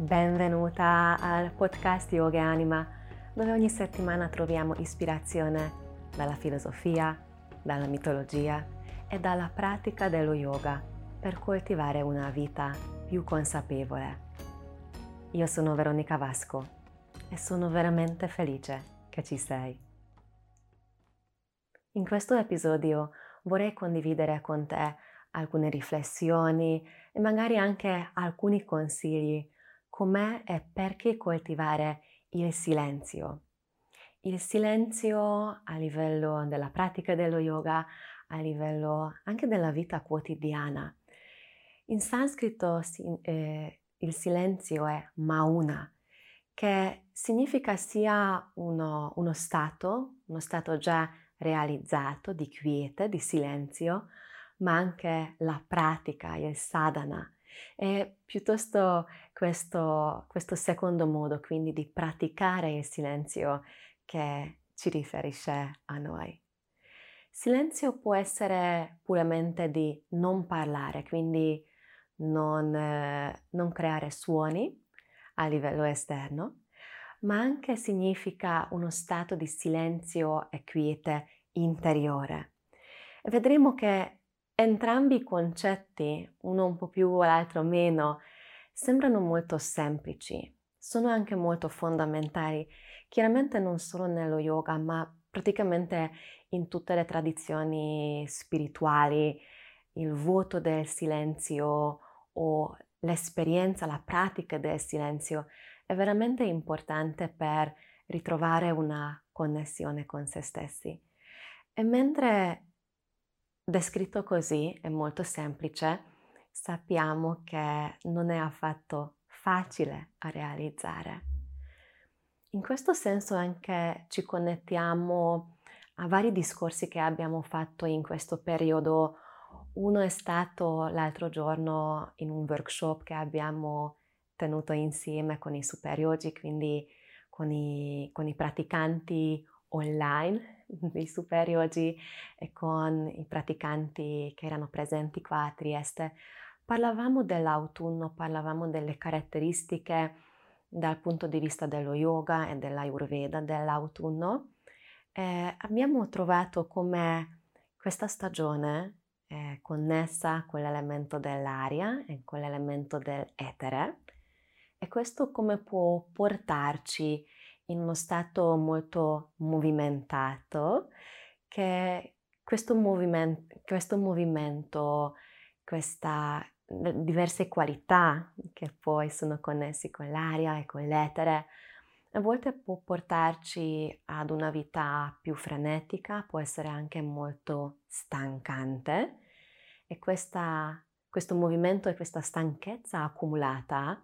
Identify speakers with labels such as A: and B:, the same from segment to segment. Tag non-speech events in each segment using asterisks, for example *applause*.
A: Benvenuta al podcast Yoga Anima, dove ogni settimana troviamo ispirazione dalla filosofia, dalla mitologia e dalla pratica dello yoga per coltivare una vita più consapevole. Io sono Veronica Vasco e sono veramente felice che ci sei. In questo episodio vorrei condividere con te alcune riflessioni e magari anche alcuni consigli com'è e perché coltivare il silenzio. Il silenzio a livello della pratica dello yoga, a livello anche della vita quotidiana. In sanscrito eh, il silenzio è mauna, che significa sia uno, uno stato, uno stato già realizzato di quiete, di silenzio, ma anche la pratica, il sadhana, è piuttosto questo, questo secondo modo, quindi di praticare il silenzio che ci riferisce a noi. Silenzio può essere puramente di non parlare, quindi non, eh, non creare suoni a livello esterno, ma anche significa uno stato di silenzio e quiete interiore. vedremo che Entrambi i concetti, uno un po' più l'altro meno, sembrano molto semplici, sono anche molto fondamentali, chiaramente non solo nello yoga, ma praticamente in tutte le tradizioni spirituali, il vuoto del silenzio o l'esperienza, la pratica del silenzio è veramente importante per ritrovare una connessione con se stessi. E mentre Descritto così, è molto semplice, sappiamo che non è affatto facile a realizzare. In questo senso anche ci connettiamo a vari discorsi che abbiamo fatto in questo periodo. Uno è stato l'altro giorno in un workshop che abbiamo tenuto insieme con i superiori, quindi con i, con i praticanti online *laughs* dei superiori e con i praticanti che erano presenti qua a Trieste, parlavamo dell'autunno, parlavamo delle caratteristiche dal punto di vista dello yoga e dell'ayurveda dell'autunno. Eh, abbiamo trovato come questa stagione è connessa con l'elemento dell'aria e con l'elemento dell'etere e questo come può portarci in uno stato molto movimentato, che questo, moviment- questo movimento, queste diverse qualità che poi sono connessi con l'aria e con l'etere, a volte può portarci ad una vita più frenetica, può essere anche molto stancante e questa, questo movimento e questa stanchezza accumulata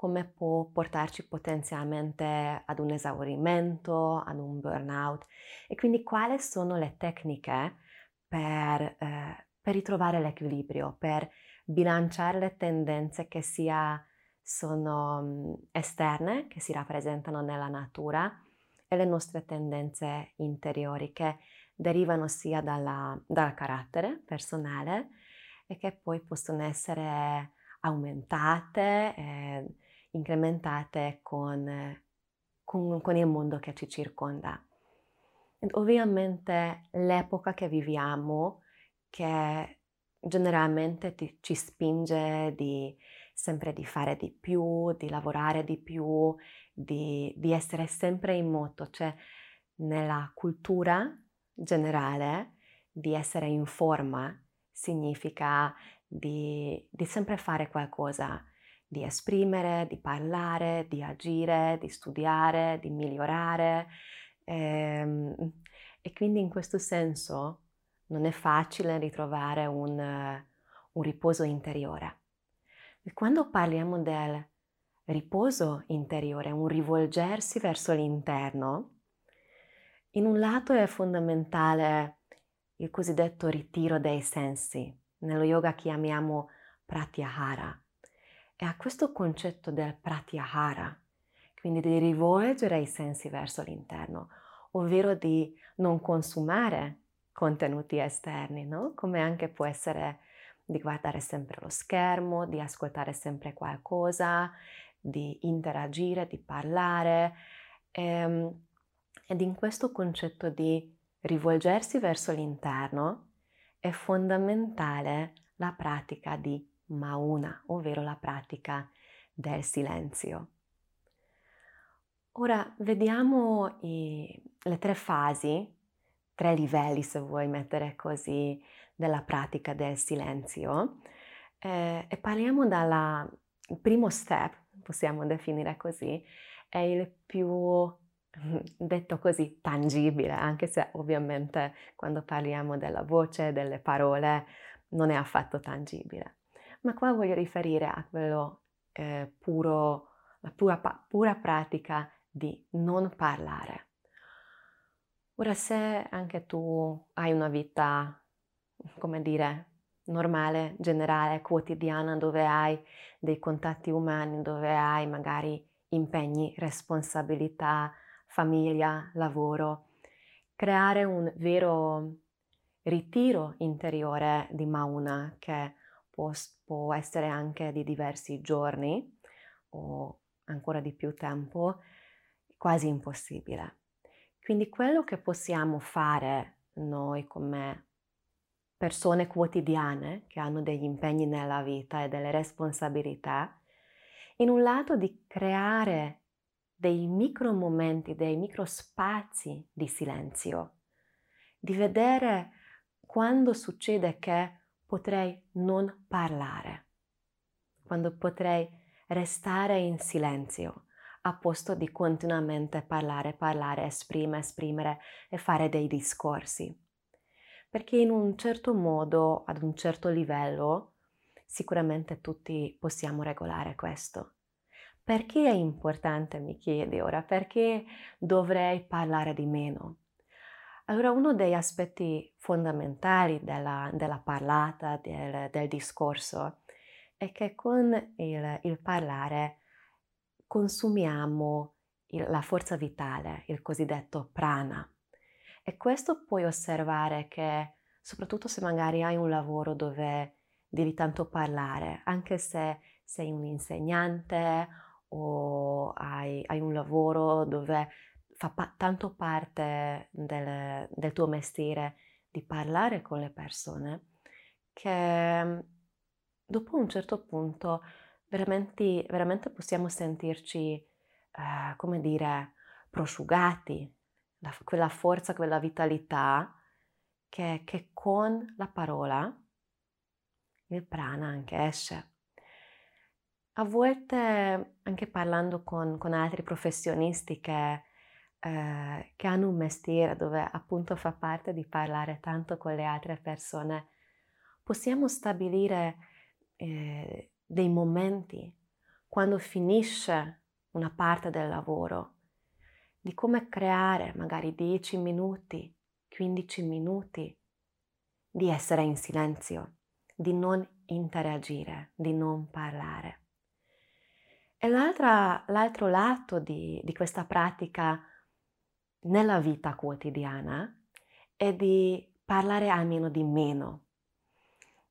A: come può portarci potenzialmente ad un esaurimento, ad un burnout e quindi quali sono le tecniche per, eh, per ritrovare l'equilibrio, per bilanciare le tendenze che sia sono esterne, che si rappresentano nella natura, e le nostre tendenze interiori che derivano sia dalla, dal carattere personale e che poi possono essere aumentate. Eh, incrementate con, con, con il mondo che ci circonda. Ed ovviamente l'epoca che viviamo, che generalmente ti, ci spinge di, sempre di fare di più, di lavorare di più, di, di essere sempre in moto, cioè nella cultura generale di essere in forma significa di, di sempre fare qualcosa, di esprimere, di parlare, di agire, di studiare, di migliorare. Ehm, e quindi in questo senso non è facile ritrovare un, un riposo interiore. E quando parliamo del riposo interiore, un rivolgersi verso l'interno, in un lato è fondamentale il cosiddetto ritiro dei sensi. Nello yoga chiamiamo pratyahara, e a questo concetto del pratyahara, quindi di rivolgere i sensi verso l'interno, ovvero di non consumare contenuti esterni, no? come anche può essere di guardare sempre lo schermo, di ascoltare sempre qualcosa, di interagire, di parlare ehm, ed in questo concetto di rivolgersi verso l'interno è fondamentale la pratica di mauna, ovvero la pratica del silenzio. Ora vediamo i, le tre fasi, tre livelli se vuoi mettere così, della pratica del silenzio eh, e parliamo dal primo step, possiamo definire così, è il più *laughs* detto così tangibile, anche se ovviamente quando parliamo della voce, delle parole, non è affatto tangibile. Ma qua voglio riferire a quello eh, puro, la pura, pura pratica di non parlare. Ora, se anche tu hai una vita, come dire, normale, generale, quotidiana, dove hai dei contatti umani, dove hai magari impegni, responsabilità, famiglia, lavoro, creare un vero ritiro interiore di Mauna che può, può essere anche di diversi giorni o ancora di più tempo, quasi impossibile. Quindi quello che possiamo fare noi come persone quotidiane che hanno degli impegni nella vita e delle responsabilità, in un lato di creare dei micro momenti, dei micro spazi di silenzio, di vedere quando succede che potrei non parlare, quando potrei restare in silenzio a posto di continuamente parlare, parlare, esprimere, esprimere e fare dei discorsi. Perché in un certo modo, ad un certo livello, sicuramente tutti possiamo regolare questo. Perché è importante, mi chiedi ora, perché dovrei parlare di meno? Allora, uno degli aspetti fondamentali della, della parlata, del, del, discorso, è che con il, il parlare consumiamo il, la forza vitale, il cosiddetto prana. E questo puoi osservare che, soprattutto se magari hai un lavoro dove devi tanto parlare, anche se sei un insegnante o hai, hai un lavoro dove fa pa- tanto parte del, del tuo mestiere di parlare con le persone, che dopo un certo punto veramente, veramente possiamo sentirci, eh, come dire, prosciugati, la, quella forza, quella vitalità che, che con la parola il prana anche esce. A volte anche parlando con, con altri professionisti che, eh, che, hanno un mestiere dove appunto fa parte di parlare tanto con le altre persone, possiamo stabilire eh, dei momenti quando finisce una parte del lavoro, di come creare magari 10 minuti, 15 minuti di essere in silenzio, di non interagire, di non parlare. E l'altro lato di, di questa pratica nella vita quotidiana è di parlare almeno di meno.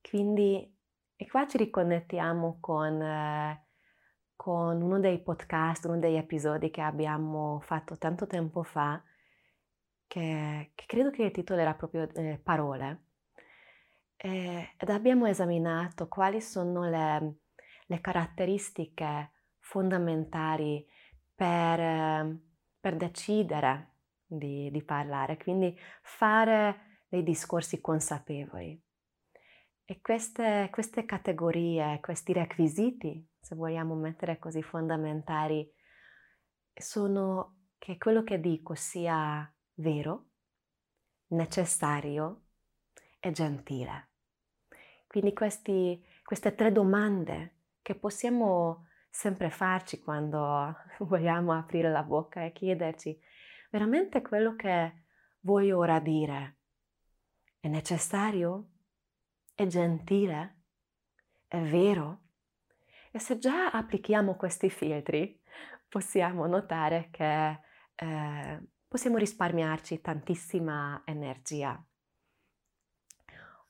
A: Quindi e qua ci riconnettiamo con, eh, con uno dei podcast, uno degli episodi che abbiamo fatto tanto tempo fa, che, che credo che il titolo era proprio eh, Parole. Eh, ed abbiamo esaminato quali sono le, le caratteristiche fondamentali per, per decidere di, di parlare, quindi fare dei discorsi consapevoli. E queste, queste categorie, questi requisiti, se vogliamo mettere così fondamentali, sono che quello che dico sia vero, necessario e gentile. Quindi questi, queste tre domande che possiamo sempre farci quando *laughs* vogliamo aprire la bocca e chiederci veramente quello che voglio ora dire è necessario? È gentile? È vero? E se già applichiamo questi filtri, possiamo notare che eh, possiamo risparmiarci tantissima energia.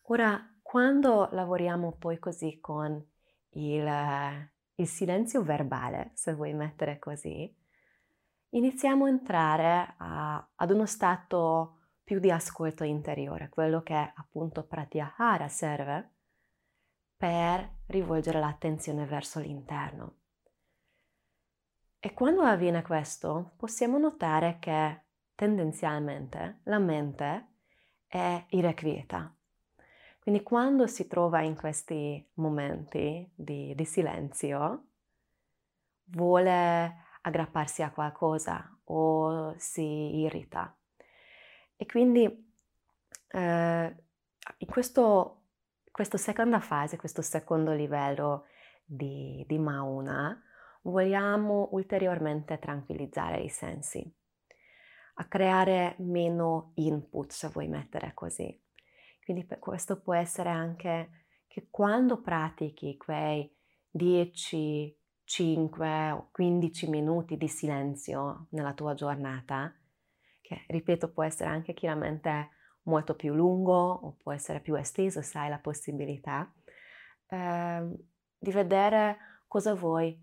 A: Ora, quando lavoriamo poi così con il, il silenzio verbale, se vuoi mettere così, iniziamo a entrare a, ad uno stato più di ascolto interiore, quello che appunto Pratyahara serve per rivolgere l'attenzione verso l'interno. E quando avviene questo, possiamo notare che tendenzialmente la mente è irrequieta. Quindi quando si trova in questi momenti di, di silenzio, vuole aggrapparsi a qualcosa o si irrita. E quindi eh, in questo, questa seconda fase, questo secondo livello di, di Mauna, vogliamo ulteriormente tranquillizzare i sensi, a creare meno input, se vuoi mettere così. Quindi questo può essere anche che quando pratichi quei 10, 5 o 15 minuti di silenzio nella tua giornata, che ripeto può essere anche chiaramente molto più lungo o può essere più esteso se hai la possibilità, eh, di vedere cosa vuoi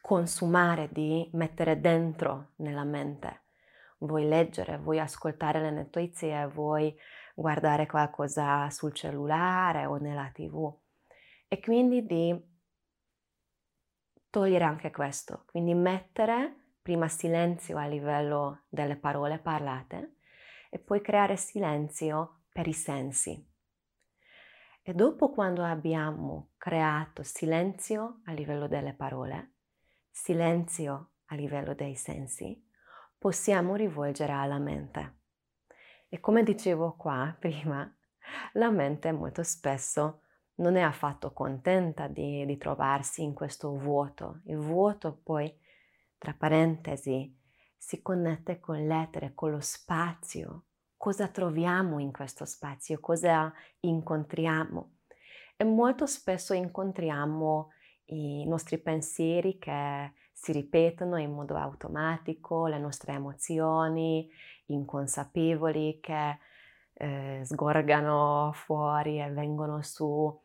A: consumare, di mettere dentro nella mente. Vuoi leggere, vuoi ascoltare le notizie, vuoi guardare qualcosa sul cellulare o nella tv. E quindi di togliere anche questo, quindi mettere prima silenzio a livello delle parole parlate e poi creare silenzio per i sensi. E dopo quando abbiamo creato silenzio a livello delle parole, silenzio a livello dei sensi, possiamo rivolgere alla mente. E come dicevo qua *laughs* prima, la mente molto spesso non è affatto contenta di, di trovarsi in questo vuoto. Il vuoto poi, tra parentesi, si connette con l'etere, con lo spazio. Cosa troviamo in questo spazio? Cosa incontriamo? E molto spesso incontriamo i nostri pensieri che si ripetono in modo automatico, le nostre emozioni inconsapevoli che eh, sgorgano fuori e vengono su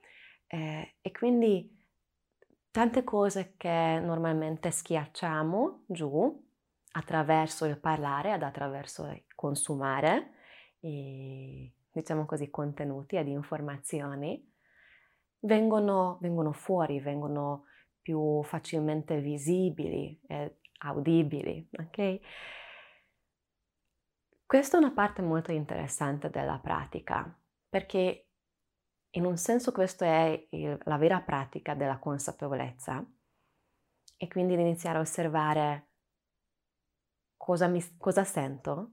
A: eh, e quindi tante cose che normalmente schiacciamo giù attraverso il parlare ed attraverso il consumare i, diciamo così, contenuti ed informazioni vengono, vengono fuori, vengono più facilmente visibili e audibili, ok? Questa è una parte molto interessante della pratica, perché in un senso questa è il, la vera pratica della consapevolezza e quindi di iniziare a osservare cosa, mi, cosa sento,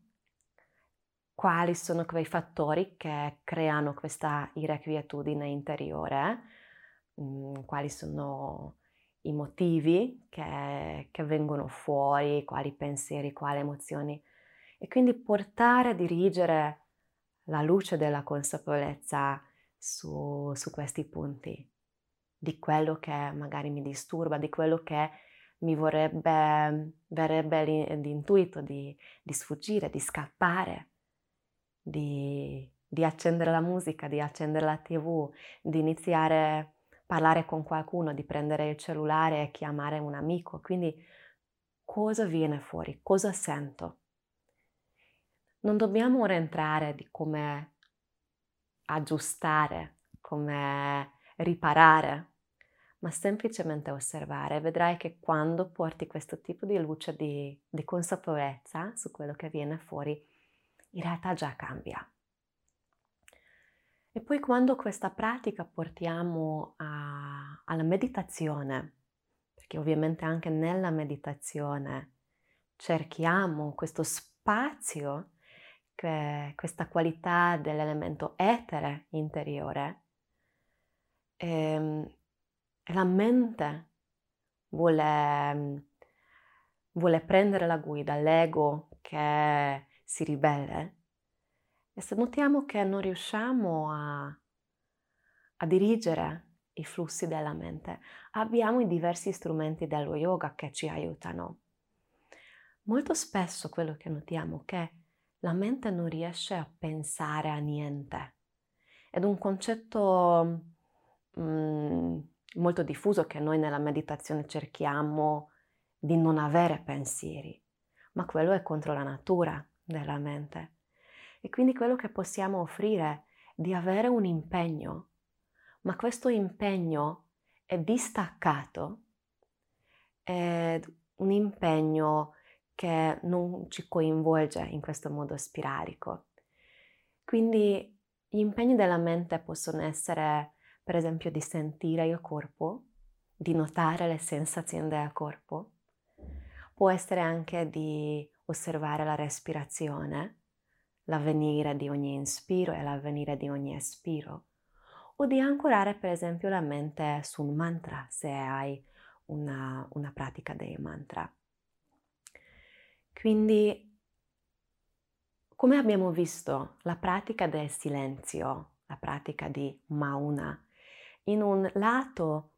A: quali sono quei fattori che creano questa irrequietudine interiore, mm, quali sono i motivi che, che, vengono fuori, quali pensieri, quali emozioni. E quindi portare a dirigere la luce della consapevolezza su, su questi punti, di quello che magari mi disturba, di quello che mi vorrebbe, verrebbe l'intuito di, di sfuggire, di scappare, di, di accendere la musica, di accendere la tv, di iniziare a parlare con qualcuno, di prendere il cellulare e chiamare un amico. Quindi cosa viene fuori? Cosa sento? Non dobbiamo ora entrare di come aggiustare, come riparare, ma semplicemente osservare. Vedrai che quando porti questo tipo di luce di, di consapevolezza su quello che viene fuori, in realtà già cambia. E poi quando questa pratica portiamo a, alla meditazione, perché ovviamente anche nella meditazione cerchiamo questo spazio che questa qualità dell'elemento etere interiore, ehm, la mente vuole, vuole prendere la guida, l'ego che si ribelle. E se notiamo che non riusciamo a, a dirigere i flussi della mente, abbiamo i diversi strumenti dello yoga che ci aiutano. Molto spesso quello che notiamo è che la mente non riesce a pensare a niente. Ed un concetto mm, molto diffuso che noi nella meditazione cerchiamo di non avere pensieri, ma quello è contro la natura della mente. E quindi quello che possiamo offrire è di avere un impegno, ma questo impegno è distaccato, è un impegno che non ci coinvolge in questo modo spirarico. Quindi gli impegni della mente possono essere, per esempio, di sentire il corpo, di notare le sensazioni del corpo, può essere anche di osservare la respirazione, l'avvenire di ogni inspiro e l'avvenire di ogni espiro, o di ancorare per esempio la mente su un mantra se hai una, una pratica dei mantra. Quindi, come abbiamo visto, la pratica del silenzio, la pratica di Mauna, in un lato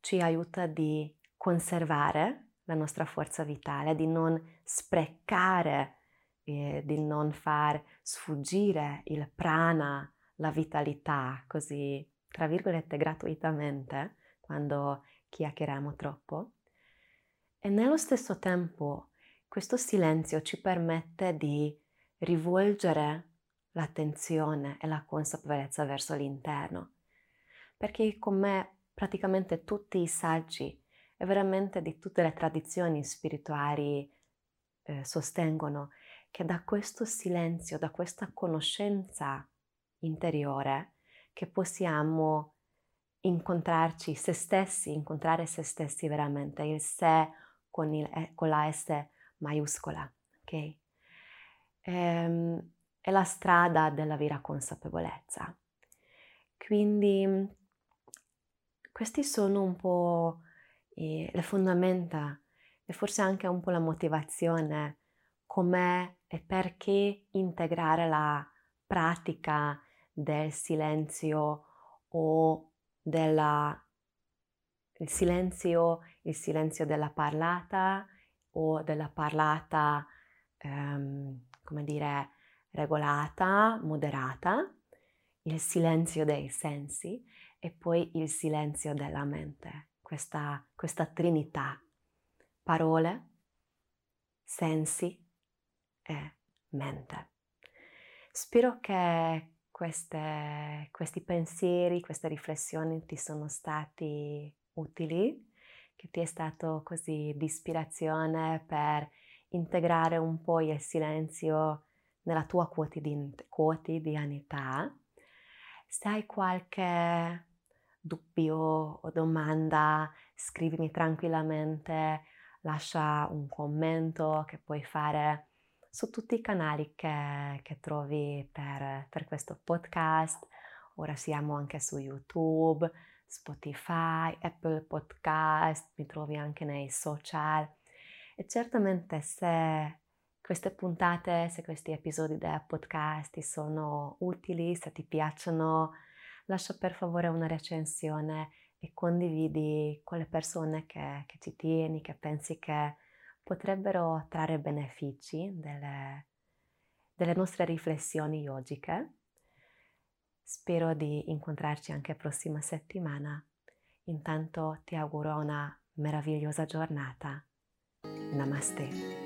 A: ci aiuta di conservare la nostra forza vitale, di non sprecare, eh, di non far sfuggire il prana, la vitalità, così, tra virgolette, gratuitamente, quando chiacchieriamo troppo. E nello stesso tempo questo silenzio ci permette di rivolgere l'attenzione e la consapevolezza verso l'interno, perché come praticamente tutti i saggi e veramente di tutte le tradizioni spirituali eh, sostengono che da questo silenzio, da questa conoscenza interiore, che possiamo incontrarci se stessi, incontrare se stessi veramente, il sé con, il, eh, con la S maiuscola, ok? Ehm, è la strada della vera consapevolezza. Quindi questi sono un po' e le fondamenta e forse anche un po' la motivazione, com'è e perché integrare la pratica del silenzio o della il silenzio, il silenzio della parlata o della parlata, ehm, come dire, regolata, moderata, il silenzio dei sensi e poi il silenzio della mente questa, questa trinità, parole, sensi e mente. Spero che queste, questi pensieri, queste riflessioni ti sono stati utili, che ti è stato così di ispirazione per integrare un po' il silenzio nella tua quotidianità. Se hai qualche dubbio o domanda, scrivimi tranquillamente, lascia un commento che puoi fare su tutti i canali che, che trovi per, per questo podcast. Ora siamo anche su YouTube, Spotify, Apple Podcast, mi trovi anche nei social. E certamente se queste puntate, se questi episodi del podcast ti sono utili, se ti piacciono, lascia per favore una recensione e condividi con le persone che, che ci tieni, che pensi che potrebbero trarre benefici delle, delle nostre riflessioni yogiche. Spero di incontrarci anche prossima settimana. Intanto ti auguro una meravigliosa giornata. Namaste.